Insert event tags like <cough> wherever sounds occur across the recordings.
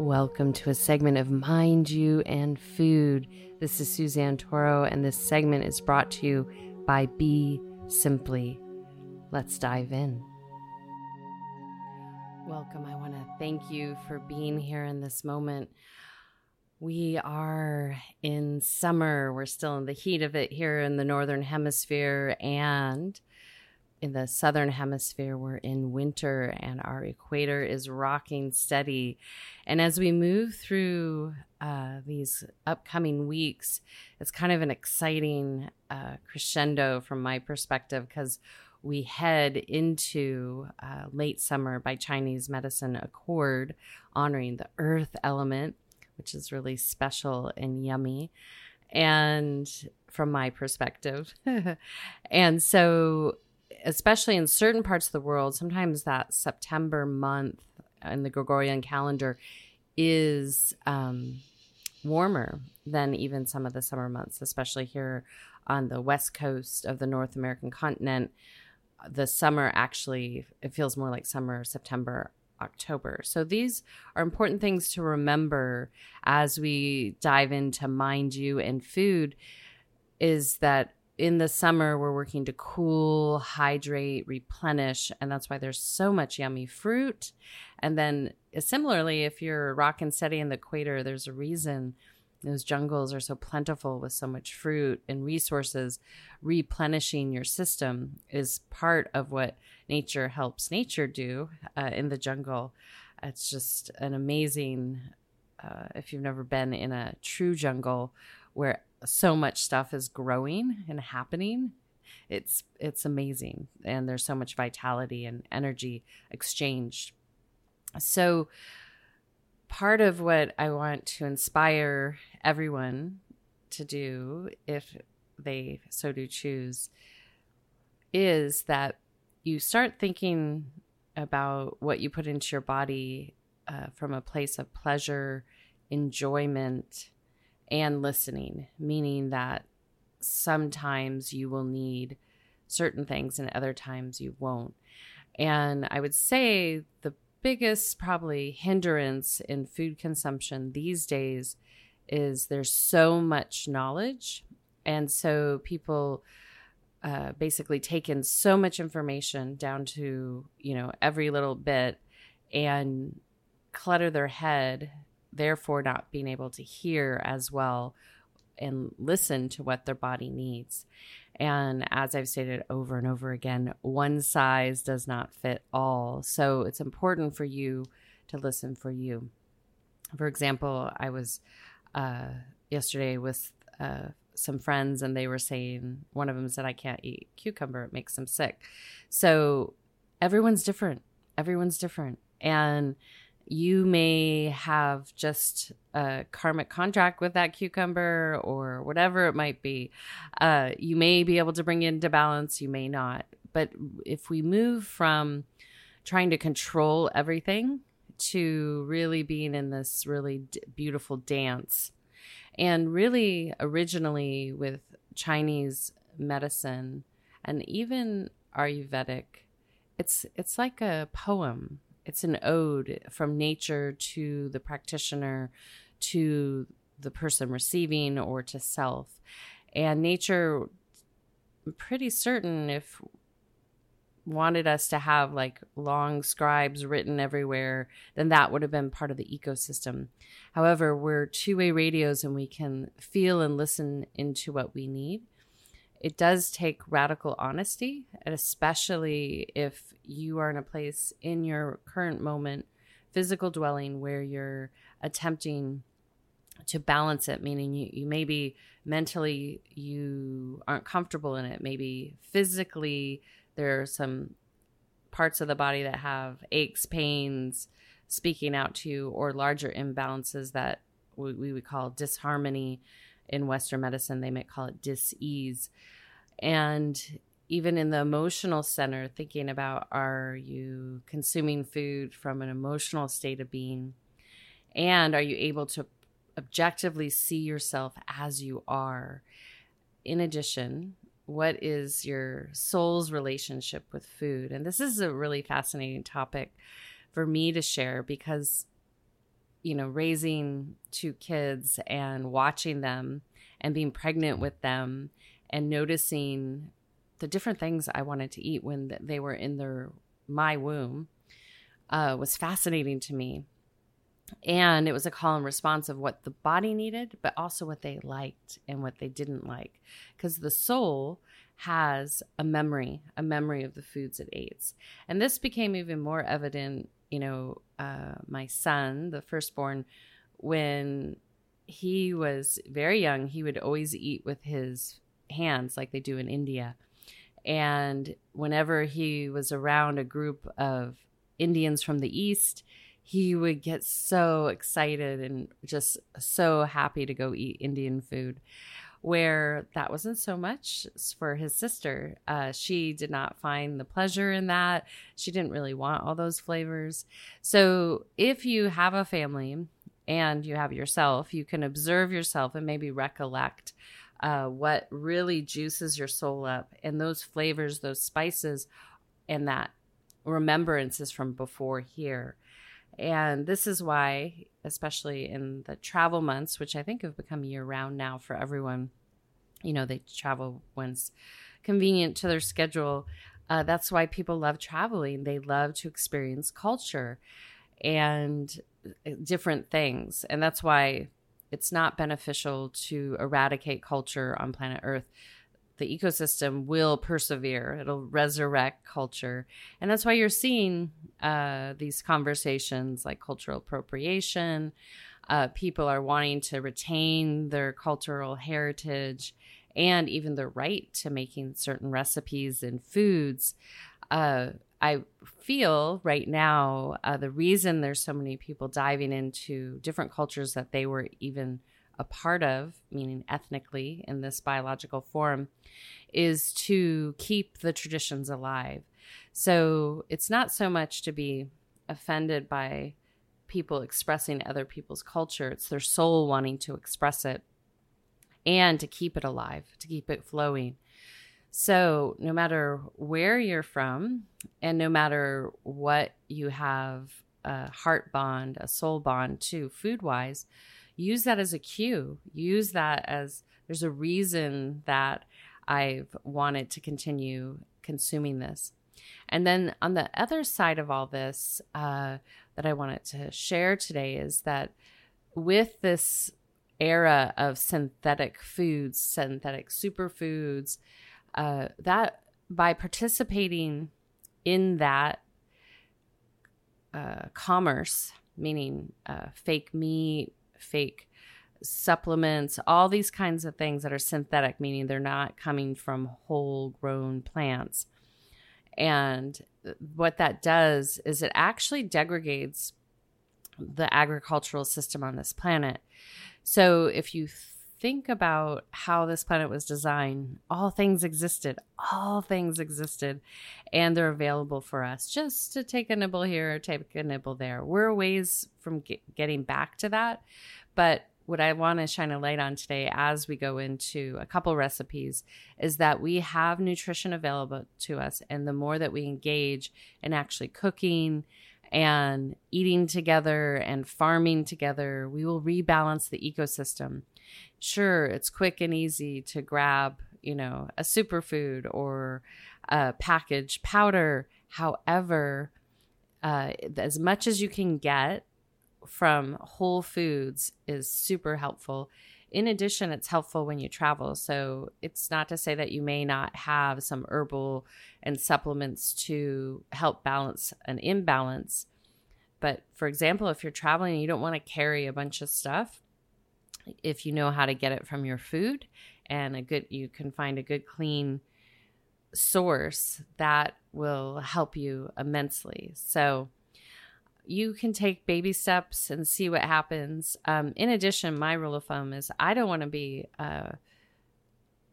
Welcome to a segment of Mind You and Food. This is Suzanne Toro, and this segment is brought to you by Be Simply. Let's dive in. Welcome. I want to thank you for being here in this moment. We are in summer. We're still in the heat of it here in the Northern Hemisphere. And in the southern hemisphere, we're in winter and our equator is rocking steady. And as we move through uh, these upcoming weeks, it's kind of an exciting uh, crescendo from my perspective because we head into uh, late summer by Chinese medicine accord, honoring the earth element, which is really special and yummy. And from my perspective. <laughs> and so especially in certain parts of the world, sometimes that September month in the Gregorian calendar is um, warmer than even some of the summer months, especially here on the west coast of the North American continent. The summer actually, it feels more like summer, September, October. So these are important things to remember as we dive into mind you and food is that in the summer we're working to cool hydrate replenish and that's why there's so much yummy fruit. And then uh, similarly if you're rocking steady in the equator there's a reason those jungles are so plentiful with so much fruit and resources. Replenishing your system is part of what nature helps nature do uh, in the jungle. It's just an amazing uh, if you've never been in a true jungle where so much stuff is growing and happening. It's it's amazing. And there's so much vitality and energy exchange so part of what i want to inspire everyone to do if they so do choose is that you start thinking about what you put into your body uh, from a place of pleasure enjoyment and listening, meaning that sometimes you will need certain things and other times you won't. And I would say the biggest probably hindrance in food consumption these days is there's so much knowledge. And so people uh, basically take in so much information down to, you know, every little bit and clutter their head therefore not being able to hear as well and listen to what their body needs. And as I've stated over and over again, one size does not fit all. So it's important for you to listen for you. For example, I was uh, yesterday with uh, some friends and they were saying, one of them said, I can't eat cucumber, it makes them sick. So everyone's different. Everyone's different. And you may have just a karmic contract with that cucumber or whatever it might be. Uh, you may be able to bring it into balance, you may not. But if we move from trying to control everything to really being in this really d- beautiful dance, and really originally with Chinese medicine and even Ayurvedic, it's it's like a poem it's an ode from nature to the practitioner to the person receiving or to self and nature I'm pretty certain if wanted us to have like long scribes written everywhere, then that would have been part of the ecosystem. However, we're two way radios and we can feel and listen into what we need it does take radical honesty, and especially if you are in a place in your current moment, physical dwelling, where you're attempting to balance it, meaning you, you maybe mentally you aren't comfortable in it. Maybe physically there are some parts of the body that have aches, pains speaking out to you, or larger imbalances that we, we would call disharmony in Western medicine, they might call it dis-ease. And even in the emotional center, thinking about are you consuming food from an emotional state of being? And are you able to objectively see yourself as you are? In addition, what is your soul's relationship with food? And this is a really fascinating topic for me to share because you know, raising two kids and watching them and being pregnant with them and noticing the different things I wanted to eat when they were in their my womb uh, was fascinating to me. And it was a call and response of what the body needed, but also what they liked and what they didn't like. Because the soul has a memory, a memory of the foods it ate. And this became even more evident, you know, uh, my son, the firstborn, when he was very young, he would always eat with his hands like they do in India. And whenever he was around a group of Indians from the East, he would get so excited and just so happy to go eat Indian food where that wasn't so much for his sister. Uh, she did not find the pleasure in that. She didn't really want all those flavors. So, if you have a family and you have yourself, you can observe yourself and maybe recollect uh, what really juices your soul up and those flavors, those spices, and that remembrances from before here. And this is why, especially in the travel months, which I think have become year round now for everyone, you know, they travel when it's convenient to their schedule. Uh, that's why people love traveling. They love to experience culture and uh, different things. And that's why it's not beneficial to eradicate culture on planet Earth the ecosystem will persevere. It'll resurrect culture. And that's why you're seeing uh, these conversations like cultural appropriation. Uh, people are wanting to retain their cultural heritage and even the right to making certain recipes and foods. Uh, I feel right now uh, the reason there's so many people diving into different cultures that they were even a part of, meaning ethnically in this biological form, is to keep the traditions alive. So it's not so much to be offended by people expressing other people's culture, it's their soul wanting to express it and to keep it alive, to keep it flowing. So, no matter where you're from, and no matter what you have a heart bond, a soul bond to food wise, use that as a cue. Use that as there's a reason that I've wanted to continue consuming this. And then on the other side of all this, uh, that I wanted to share today is that with this era of synthetic foods, synthetic superfoods, uh, that by participating in that uh, commerce, meaning uh, fake meat, fake supplements, all these kinds of things that are synthetic, meaning they're not coming from whole grown plants. And what that does is it actually degrades the agricultural system on this planet. So if you think about how this planet was designed, all things existed, all things existed, and they're available for us just to take a nibble here or take a nibble there. We're ways from get, getting back to that. But what I want to shine a light on today as we go into a couple recipes is that we have nutrition available to us. And the more that we engage in actually cooking, and eating together and farming together, we will rebalance the ecosystem sure it's quick and easy to grab you know a superfood or a packaged powder. However uh, as much as you can get from whole foods is super helpful. In addition it's helpful when you travel. So it's not to say that you may not have some herbal and supplements to help balance an imbalance but for example if you're traveling and you don't want to carry a bunch of stuff if you know how to get it from your food and a good you can find a good clean source that will help you immensely. So you can take baby steps and see what happens. Um, in addition my rule of thumb is i don't want to be uh,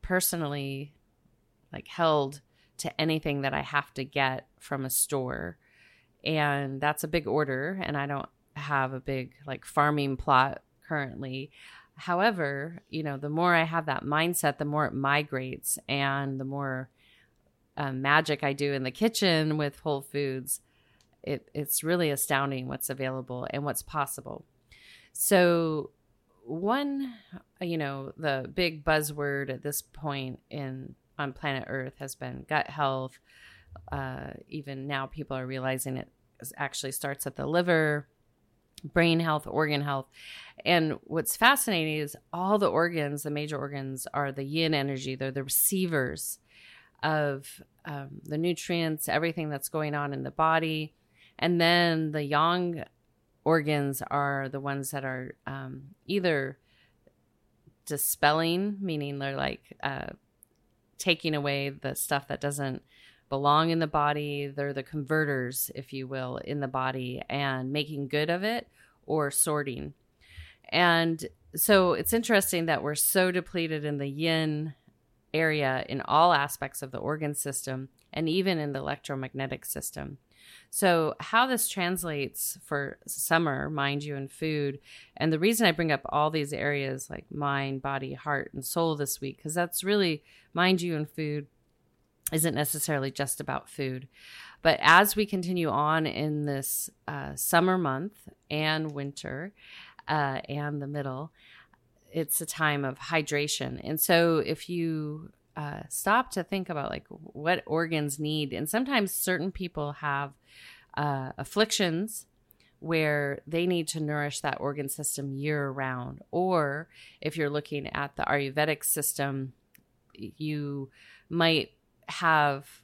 personally like held to anything that i have to get from a store. And that's a big order and i don't have a big like farming plot currently However, you know, the more I have that mindset, the more it migrates and the more um, magic I do in the kitchen with Whole Foods, it, it's really astounding what's available and what's possible. So, one, you know, the big buzzword at this point in on planet Earth has been gut health. Uh, even now, people are realizing it actually starts at the liver, brain health, organ health. And what's fascinating is all the organs, the major organs, are the yin energy. They're the receivers of um, the nutrients, everything that's going on in the body. And then the yang organs are the ones that are um, either dispelling, meaning they're like uh, taking away the stuff that doesn't belong in the body. They're the converters, if you will, in the body and making good of it or sorting. And so it's interesting that we're so depleted in the yin area in all aspects of the organ system and even in the electromagnetic system. So, how this translates for summer, mind you, and food. And the reason I bring up all these areas like mind, body, heart, and soul this week, because that's really mind you and food isn't necessarily just about food. But as we continue on in this uh, summer month and winter uh, and the middle, it's a time of hydration. And so if you uh, stop to think about like what organs need, and sometimes certain people have uh, afflictions where they need to nourish that organ system year round. Or if you're looking at the Ayurvedic system, you might have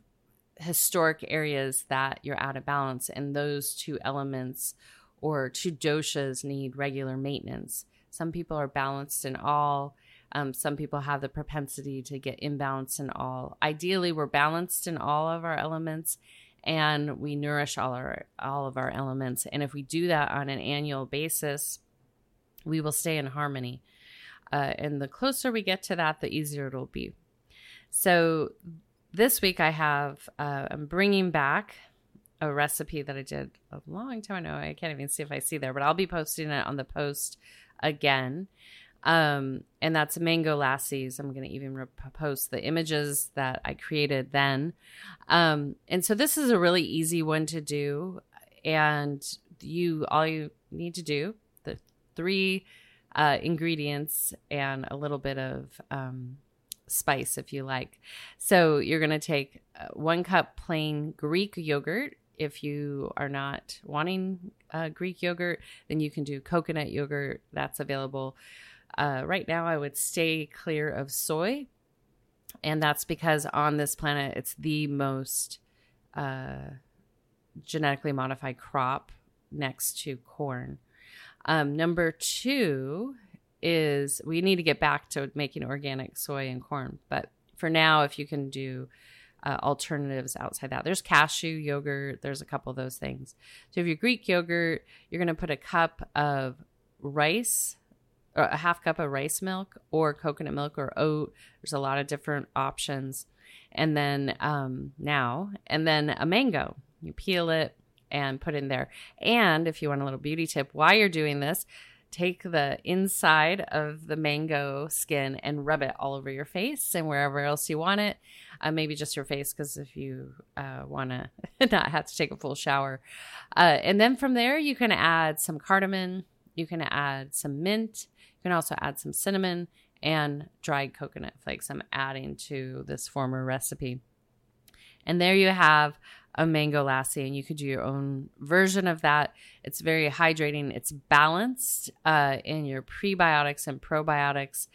historic areas that you're out of balance, and those two elements or two doshas need regular maintenance. Some people are balanced in all. Um, some people have the propensity to get imbalanced in all. Ideally, we're balanced in all of our elements, and we nourish all our all of our elements. And if we do that on an annual basis, we will stay in harmony. Uh, and the closer we get to that, the easier it'll be. So this week I have uh, I'm bringing back a recipe that I did a long time ago. I can't even see if I see there, but I'll be posting it on the post again. Um, and that's mango lassis. I'm going to even post the images that I created then. Um, and so this is a really easy one to do. And you, all you need to do, the three uh, ingredients and a little bit of um, spice if you like. So you're going to take uh, one cup plain Greek yogurt. If you are not wanting uh, Greek yogurt, then you can do coconut yogurt. That's available. Uh, right now, I would stay clear of soy. And that's because on this planet, it's the most uh, genetically modified crop next to corn. Um, number two is we need to get back to making organic soy and corn. But for now, if you can do uh, alternatives outside that, there's cashew yogurt, there's a couple of those things. So if you're Greek yogurt, you're going to put a cup of rice or a half cup of rice milk or coconut milk or oat. There's a lot of different options. And then um, now, and then a mango. You peel it and put in there. And if you want a little beauty tip while you're doing this, take the inside of the mango skin and rub it all over your face and wherever else you want it. Uh, maybe just your face, because if you uh, want to <laughs> not have to take a full shower. Uh, and then from there, you can add some cardamom, you can add some mint, you can also add some cinnamon and dried coconut flakes. I'm adding to this former recipe. And there you have a mango lassi and you could do your own version of that. It's very hydrating. It's balanced uh, in your prebiotics and probiotics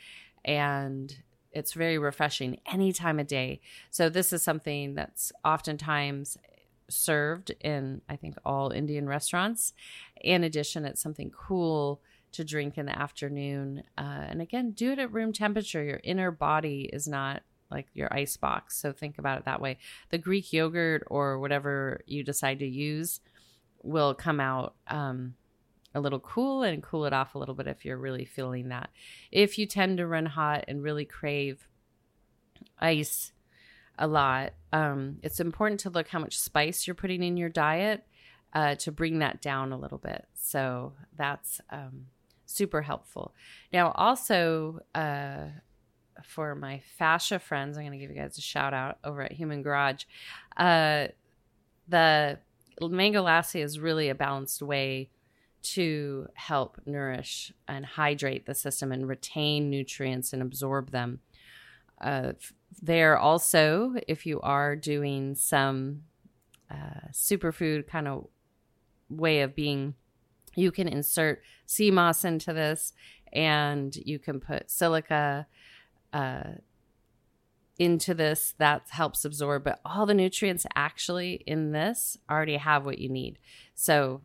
and it's very refreshing any time of day. So this is something that's oftentimes served in i think all indian restaurants. In addition it's something cool to drink in the afternoon. Uh, and again do it at room temperature. Your inner body is not like your ice box. So think about it that way. The Greek yogurt or whatever you decide to use will come out um, a little cool and cool it off a little bit if you're really feeling that. If you tend to run hot and really crave ice a lot, um, it's important to look how much spice you're putting in your diet uh, to bring that down a little bit. So that's um, super helpful. Now, also, uh, for my fascia friends, I'm going to give you guys a shout out over at Human Garage. Uh, the Mango Lassi is really a balanced way to help nourish and hydrate the system and retain nutrients and absorb them. Uh, there also, if you are doing some uh, superfood kind of way of being, you can insert sea moss into this and you can put silica uh, into this that helps absorb but all the nutrients actually in this already have what you need. So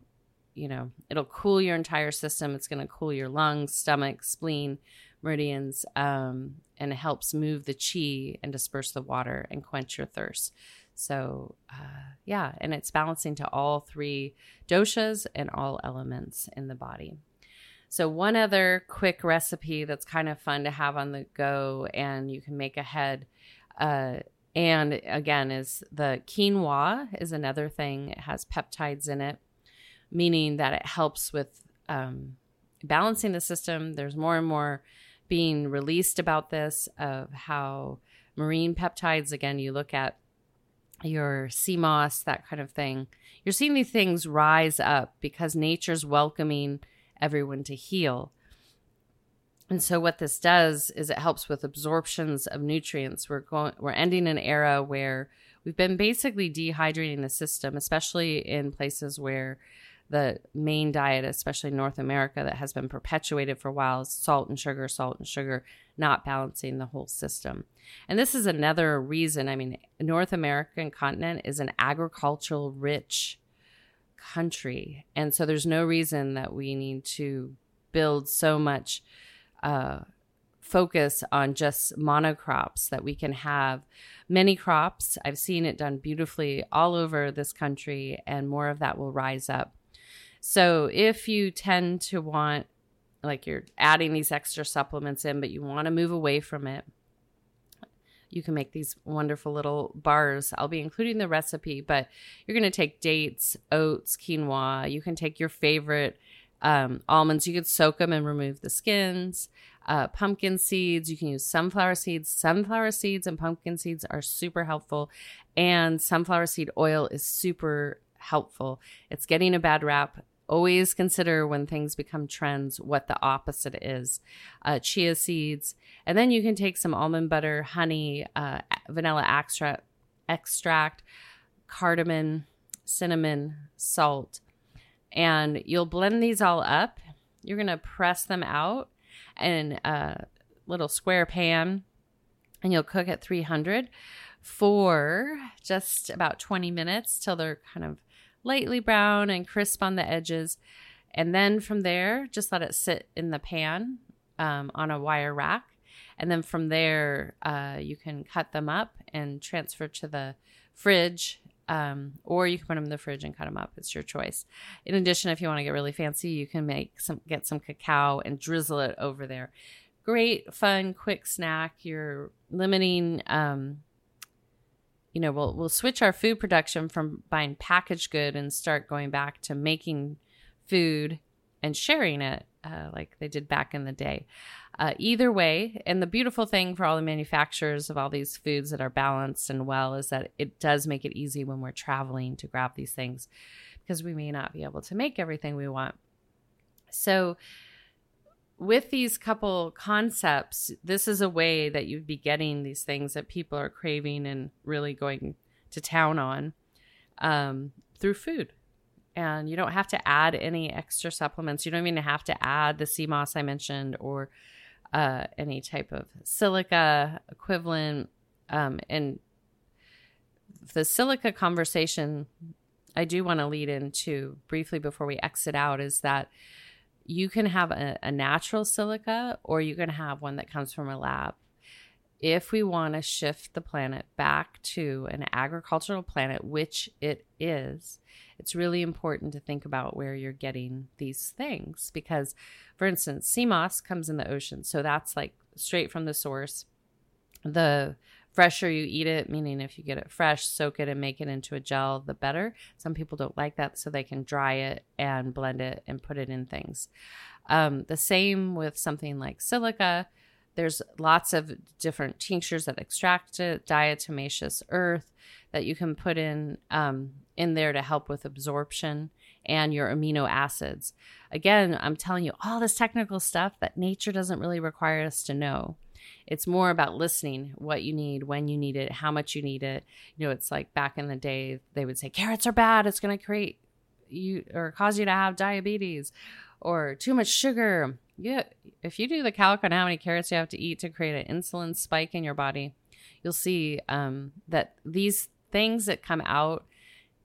you know it'll cool your entire system. It's going to cool your lungs stomach spleen meridians um, and it helps move the chi and disperse the water and quench your thirst. So uh, yeah and it's balancing to all three doshas and all elements in the body so, one other quick recipe that's kind of fun to have on the go and you can make ahead. Uh, and again, is the quinoa is another thing. It has peptides in it, meaning that it helps with um, balancing the system. There's more and more being released about this of how marine peptides, again, you look at your sea moss, that kind of thing. You're seeing these things rise up because nature's welcoming everyone to heal. And so what this does is it helps with absorptions of nutrients. We're going we're ending an era where we've been basically dehydrating the system, especially in places where the main diet, especially North America, that has been perpetuated for a while is salt and sugar, salt and sugar, not balancing the whole system. And this is another reason. I mean, North American continent is an agricultural rich country. And so there's no reason that we need to build so much uh, focus on just monocrops that we can have many crops. I've seen it done beautifully all over this country, and more of that will rise up. So if you tend to want, like, you're adding these extra supplements in, but you want to move away from it, you can make these wonderful little bars. I'll be including the recipe, but you're going to take dates, oats, quinoa. You can take your favorite um, almonds. You could soak them and remove the skins. Uh, pumpkin seeds. You can use sunflower seeds. Sunflower seeds and pumpkin seeds are super helpful. And sunflower seed oil is super helpful. It's getting a bad rap always consider when things become trends what the opposite is uh, chia seeds. And then you can take some almond butter honey uh, vanilla extract extract cardamom cinnamon salt and you'll blend these all up. You're to press them out in a little square pan and you'll cook at 300 for just about 20 minutes till they're kind of lightly brown and crisp on the edges. And then from there, just let it sit in the pan um, on a wire rack. And then from there, uh, you can cut them up and transfer to the fridge, um, or you can put them in the fridge and cut them up. It's your choice. In addition, if you want to get really fancy, you can make some get some cacao and drizzle it over there. Great, fun, quick snack. You're limiting um, you know, we'll we'll switch our food production from buying packaged good and start going back to making food and sharing it uh, like they did back in the day. Uh, either way, and the beautiful thing for all the manufacturers of all these foods that are balanced and well is that it does make it easy when we're traveling to grab these things because we may not be able to make everything we want. So, with these couple concepts, this is a way that you'd be getting these things that people are craving and really going to town on um, through food. And you don't have to add any extra supplements. You don't even have to add the sea moss I mentioned or uh, any type of silica equivalent. Um, and the silica conversation, I do want to lead into briefly before we exit out is that you can have a, a natural silica or you can have one that comes from a lab. If we want to shift the planet back to an agricultural planet, which it is, it's really important to think about where you're getting these things because, for instance, sea moss comes in the ocean. So that's like straight from the source. The fresher you eat it, meaning if you get it fresh, soak it and make it into a gel, the better. Some people don't like that, so they can dry it and blend it and put it in things. Um, the same with something like silica. there's lots of different tinctures that extract it, diatomaceous earth that you can put in um, in there to help with absorption and your amino acids. Again, I'm telling you all this technical stuff that nature doesn't really require us to know. It's more about listening what you need, when you need it, how much you need it. You know, it's like back in the day, they would say carrots are bad. It's going to create you or cause you to have diabetes or too much sugar. Yeah, if you do the calc on how many carrots you have to eat to create an insulin spike in your body, you'll see um, that these things that come out,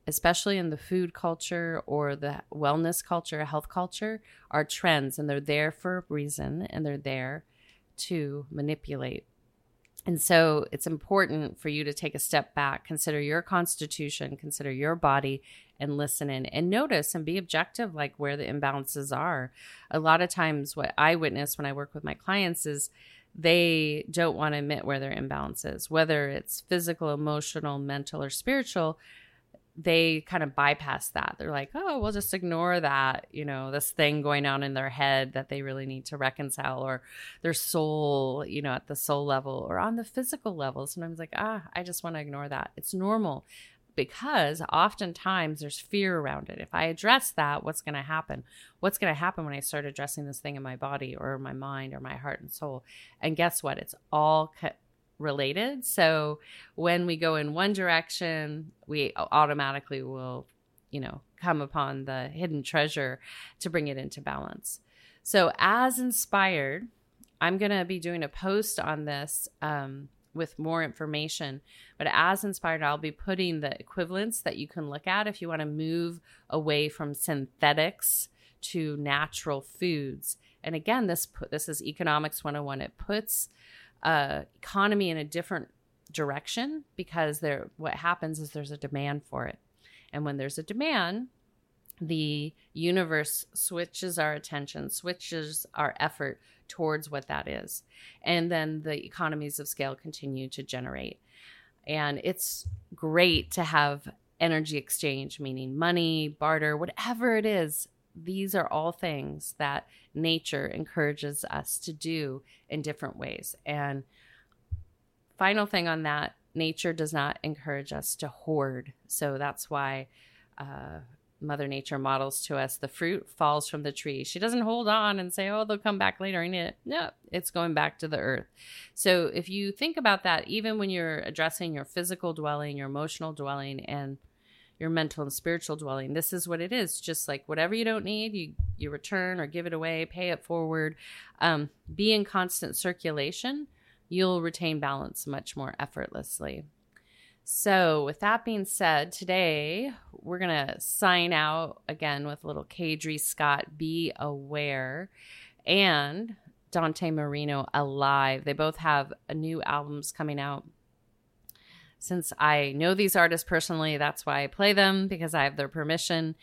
especially in the food culture or the wellness culture, health culture, are trends and they're there for a reason and they're there to manipulate. And so it's important for you to take a step back, consider your constitution, consider your body, and listen in and notice and be objective, like where the imbalances are. A lot of times, what I witness when I work with my clients is they don't want to admit where their imbalance is, whether it's physical, emotional, mental, or spiritual. They kind of bypass that. They're like, oh, we'll just ignore that, you know, this thing going on in their head that they really need to reconcile, or their soul, you know, at the soul level or on the physical level. Sometimes, like, ah, I just want to ignore that. It's normal because oftentimes there's fear around it. If I address that, what's going to happen? What's going to happen when I start addressing this thing in my body or my mind or my heart and soul? And guess what? It's all related. So when we go in one direction, we automatically will, you know, come upon the hidden treasure to bring it into balance. So, as inspired, I'm going to be doing a post on this. Um, with more information. But as inspired, I'll be putting the equivalents that you can look at if you want to move away from synthetics to natural foods. And again, this this is economics 101. It puts uh, economy in a different direction because there what happens is there's a demand for it. And when there's a demand, the universe switches our attention, switches our effort towards what that is. And then the economies of scale continue to generate. And it's great to have energy exchange, meaning money, barter, whatever it is. These are all things that nature encourages us to do in different ways. And final thing on that nature does not encourage us to hoard. So that's why uh, Mother Nature models to us, the fruit falls from the tree. She doesn't hold on and say, oh, they'll come back later and it. No, it's going back to the earth. So if you think about that, even when you're addressing your physical dwelling, your emotional dwelling, and your mental and spiritual dwelling, this is what it is. Just like whatever you don't need, you, you return or give it away, pay it forward, um, be in constant circulation, you'll retain balance much more effortlessly. So, with that being said, today we're going to sign out again with little Cadre Scott, Be Aware, and Dante Marino, Alive. They both have new albums coming out. Since I know these artists personally, that's why I play them because I have their permission.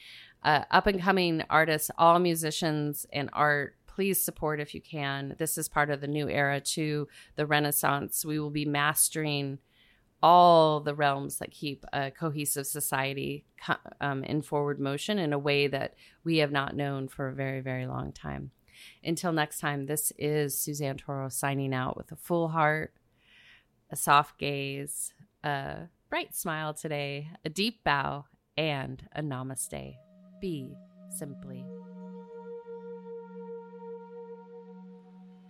Uh, up and coming artists, all musicians and art, please support if you can. This is part of the new era to the Renaissance. We will be mastering all the realms that keep a cohesive society um, in forward motion in a way that we have not known for a very, very long time. Until next time, this is Suzanne Toro signing out with a full heart, a soft gaze, a bright smile today, a deep bow, and a namaste. Be simply.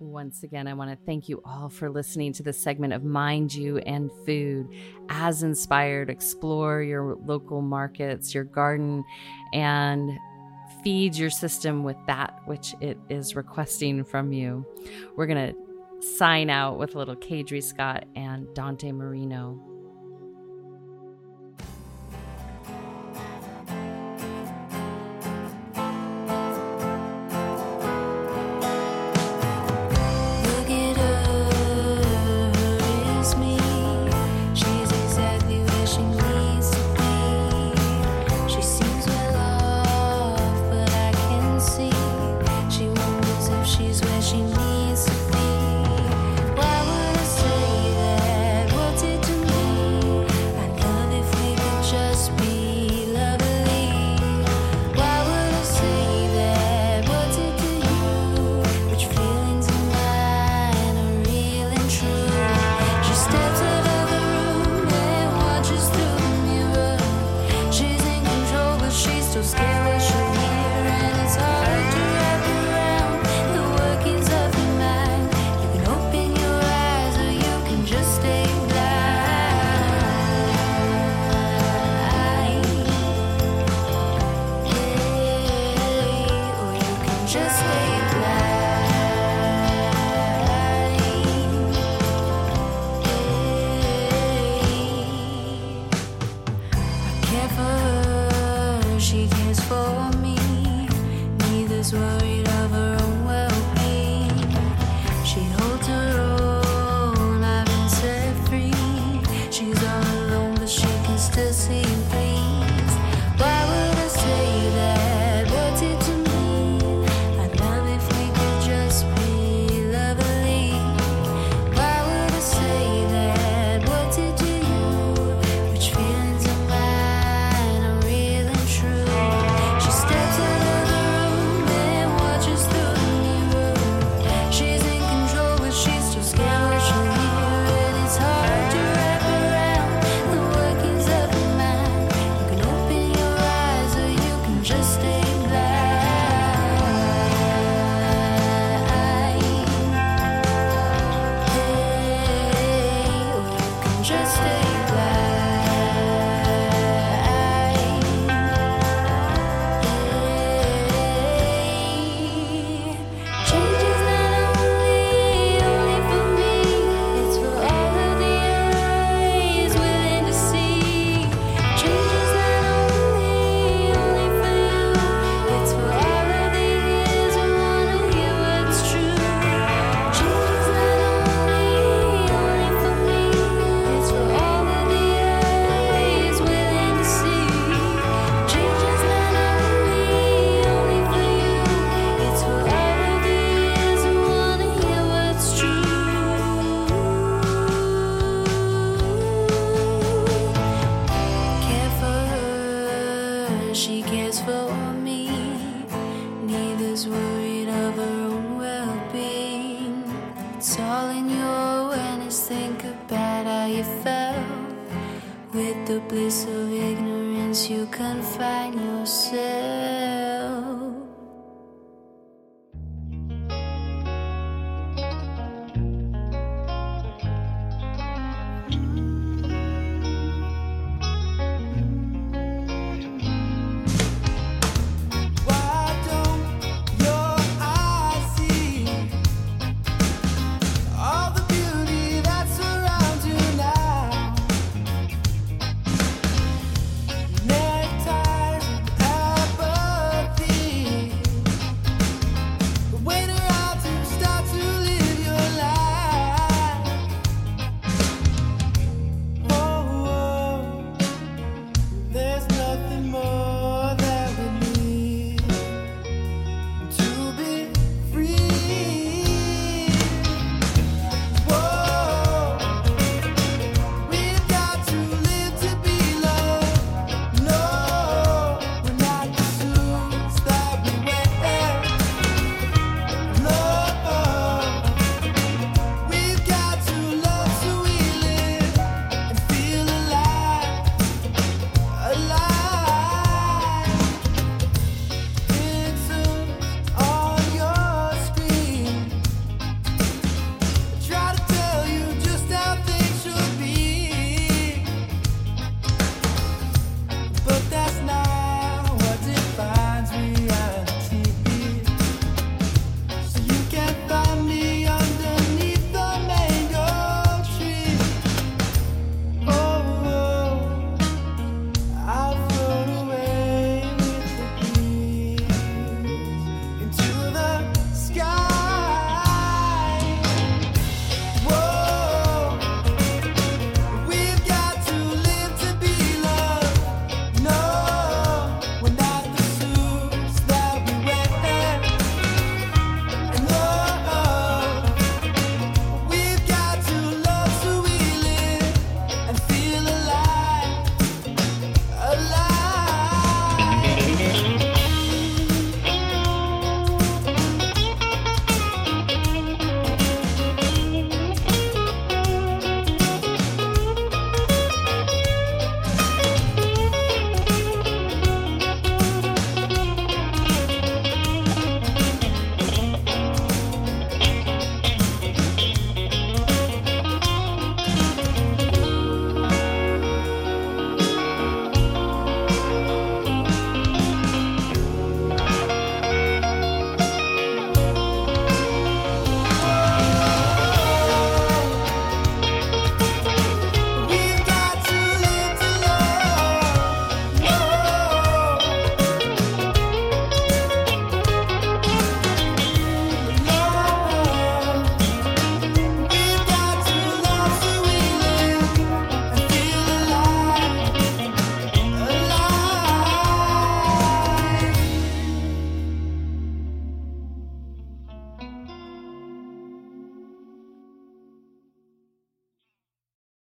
Once again, I want to thank you all for listening to this segment of Mind You and Food. As inspired, explore your local markets, your garden, and feed your system with that which it is requesting from you. We're going to sign out with a little Cadre Scott and Dante Marino.